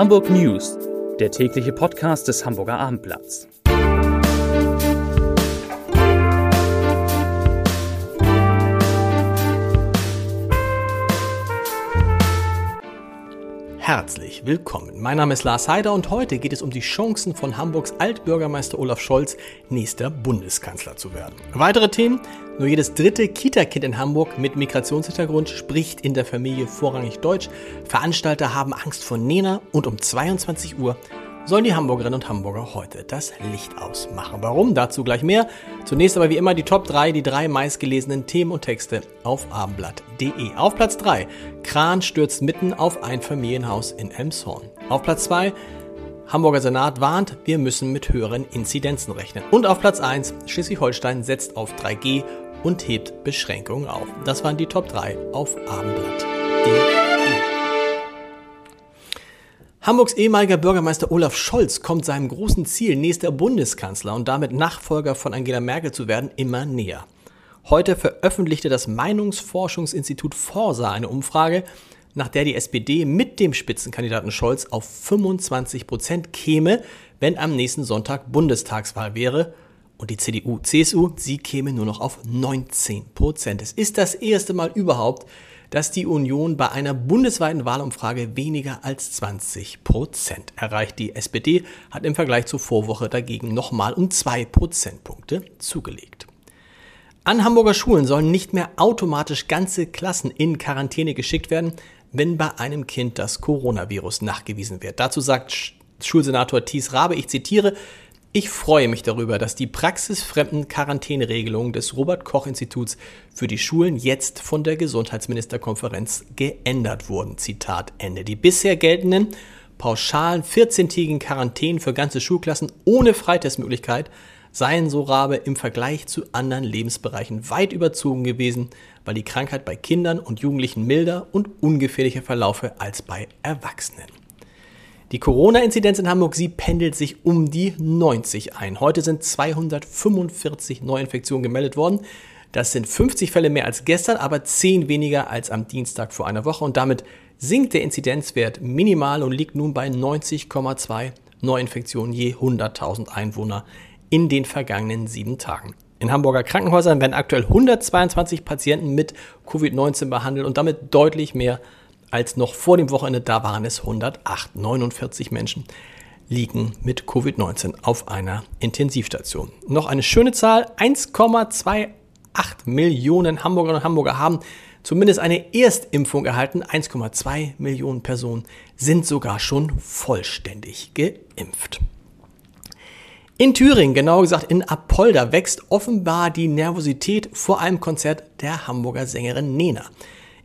Hamburg News, der tägliche Podcast des Hamburger Abendblatts. Herzlich willkommen. Mein Name ist Lars Heider und heute geht es um die Chancen von Hamburgs Altbürgermeister Olaf Scholz, nächster Bundeskanzler zu werden. Weitere Themen? Nur jedes dritte Kita-Kind in Hamburg mit Migrationshintergrund spricht in der Familie vorrangig Deutsch. Veranstalter haben Angst vor Nena und um 22 Uhr sollen die Hamburgerinnen und Hamburger heute das Licht ausmachen. Warum? Dazu gleich mehr. Zunächst aber wie immer die Top 3, die drei meistgelesenen Themen und Texte auf abendblatt.de. Auf Platz 3, Kran stürzt mitten auf ein Familienhaus in Elmshorn. Auf Platz 2, Hamburger Senat warnt, wir müssen mit höheren Inzidenzen rechnen. Und auf Platz 1, Schleswig-Holstein setzt auf 3G und hebt Beschränkungen auf. Das waren die Top 3 auf abendblatt.de. Hamburgs ehemaliger Bürgermeister Olaf Scholz kommt seinem großen Ziel, nächster Bundeskanzler und damit Nachfolger von Angela Merkel zu werden, immer näher. Heute veröffentlichte das Meinungsforschungsinstitut Forsa eine Umfrage, nach der die SPD mit dem Spitzenkandidaten Scholz auf 25 Prozent käme, wenn am nächsten Sonntag Bundestagswahl wäre. Und die CDU, CSU, sie käme nur noch auf 19 Prozent. Es ist das erste Mal überhaupt, dass die Union bei einer bundesweiten Wahlumfrage weniger als 20 Prozent erreicht. Die SPD hat im Vergleich zur Vorwoche dagegen nochmal um zwei Prozentpunkte zugelegt. An Hamburger Schulen sollen nicht mehr automatisch ganze Klassen in Quarantäne geschickt werden, wenn bei einem Kind das Coronavirus nachgewiesen wird. Dazu sagt Schulsenator Thies Rabe, ich zitiere, ich freue mich darüber, dass die praxisfremden Quarantäneregelungen des Robert Koch Instituts für die Schulen jetzt von der Gesundheitsministerkonferenz geändert wurden. Zitat Ende. Die bisher geltenden pauschalen 14-tägigen Quarantänen für ganze Schulklassen ohne Freitestmöglichkeit seien so Rabe im Vergleich zu anderen Lebensbereichen weit überzogen gewesen, weil die Krankheit bei Kindern und Jugendlichen milder und ungefährlicher verlaufe als bei Erwachsenen. Die Corona-Inzidenz in Hamburg, sie pendelt sich um die 90 ein. Heute sind 245 Neuinfektionen gemeldet worden. Das sind 50 Fälle mehr als gestern, aber 10 weniger als am Dienstag vor einer Woche. Und damit sinkt der Inzidenzwert minimal und liegt nun bei 90,2 Neuinfektionen je 100.000 Einwohner in den vergangenen sieben Tagen. In Hamburger Krankenhäusern werden aktuell 122 Patienten mit Covid-19 behandelt und damit deutlich mehr als noch vor dem Wochenende, da waren es 108. 49 Menschen liegen mit Covid-19 auf einer Intensivstation. Noch eine schöne Zahl, 1,28 Millionen Hamburgerinnen und Hamburger haben zumindest eine Erstimpfung erhalten. 1,2 Millionen Personen sind sogar schon vollständig geimpft. In Thüringen, genauer gesagt in Apolda, wächst offenbar die Nervosität vor einem Konzert der Hamburger Sängerin Nena.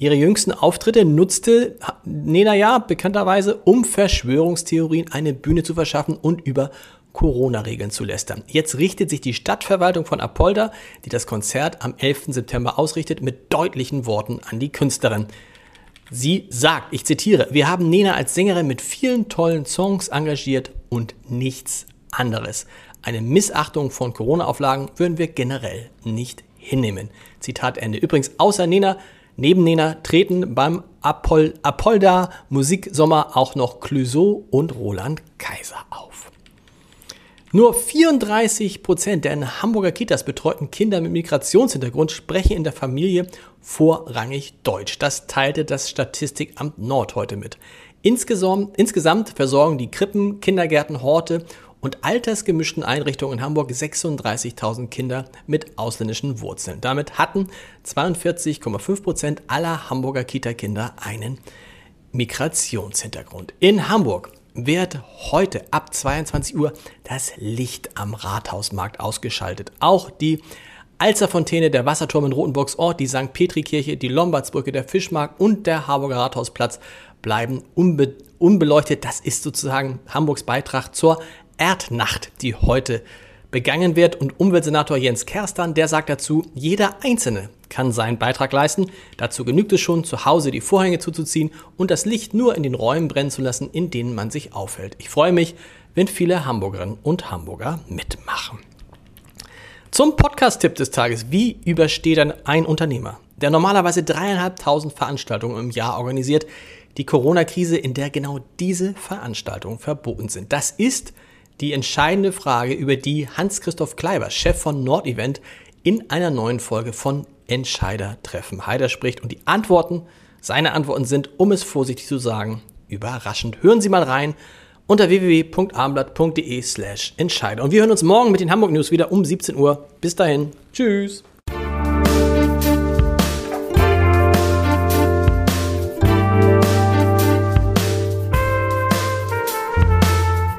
Ihre jüngsten Auftritte nutzte Nena ja bekannterweise, um Verschwörungstheorien eine Bühne zu verschaffen und über Corona-Regeln zu lästern. Jetzt richtet sich die Stadtverwaltung von Apolda, die das Konzert am 11. September ausrichtet, mit deutlichen Worten an die Künstlerin. Sie sagt, ich zitiere, wir haben Nena als Sängerin mit vielen tollen Songs engagiert und nichts anderes. Eine Missachtung von Corona-Auflagen würden wir generell nicht hinnehmen. Zitat Ende. Übrigens, außer Nena Neben Nena treten beim Apol Apolda Musiksommer auch noch Clouseau und Roland Kaiser auf. Nur 34 Prozent der in Hamburger Kitas betreuten Kinder mit Migrationshintergrund sprechen in der Familie vorrangig Deutsch. Das teilte das Statistikamt Nord heute mit. Insgesamt, insgesamt versorgen die Krippen, Kindergärten, Horte und altersgemischten Einrichtungen in Hamburg 36.000 Kinder mit ausländischen Wurzeln. Damit hatten 42,5 Prozent aller Hamburger Kita-Kinder einen Migrationshintergrund. In Hamburg wird heute ab 22 Uhr das Licht am Rathausmarkt ausgeschaltet. Auch die Alzerfontäne, der Wasserturm in Rotenburgs Ort, die St. Petrikirche, die Lombardsbrücke, der Fischmarkt und der Harburger Rathausplatz bleiben unbe unbeleuchtet. Das ist sozusagen Hamburgs Beitrag zur Erdnacht, die heute begangen wird. Und Umweltsenator Jens Kerstan, der sagt dazu, jeder Einzelne kann seinen Beitrag leisten. Dazu genügt es schon, zu Hause die Vorhänge zuzuziehen und das Licht nur in den Räumen brennen zu lassen, in denen man sich aufhält. Ich freue mich, wenn viele Hamburgerinnen und Hamburger mitmachen. Zum Podcast-Tipp des Tages. Wie übersteht ein Unternehmer, der normalerweise dreieinhalbtausend Veranstaltungen im Jahr organisiert, die Corona-Krise, in der genau diese Veranstaltungen verboten sind? Das ist die entscheidende Frage, über die Hans-Christoph Kleiber, Chef von Nordevent, in einer neuen Folge von Entscheider treffen. Heider spricht und die Antworten, seine Antworten sind, um es vorsichtig zu sagen, überraschend. Hören Sie mal rein unter www.abendblatt.de slash Entscheider. Und wir hören uns morgen mit den Hamburg News wieder um 17 Uhr. Bis dahin. Tschüss.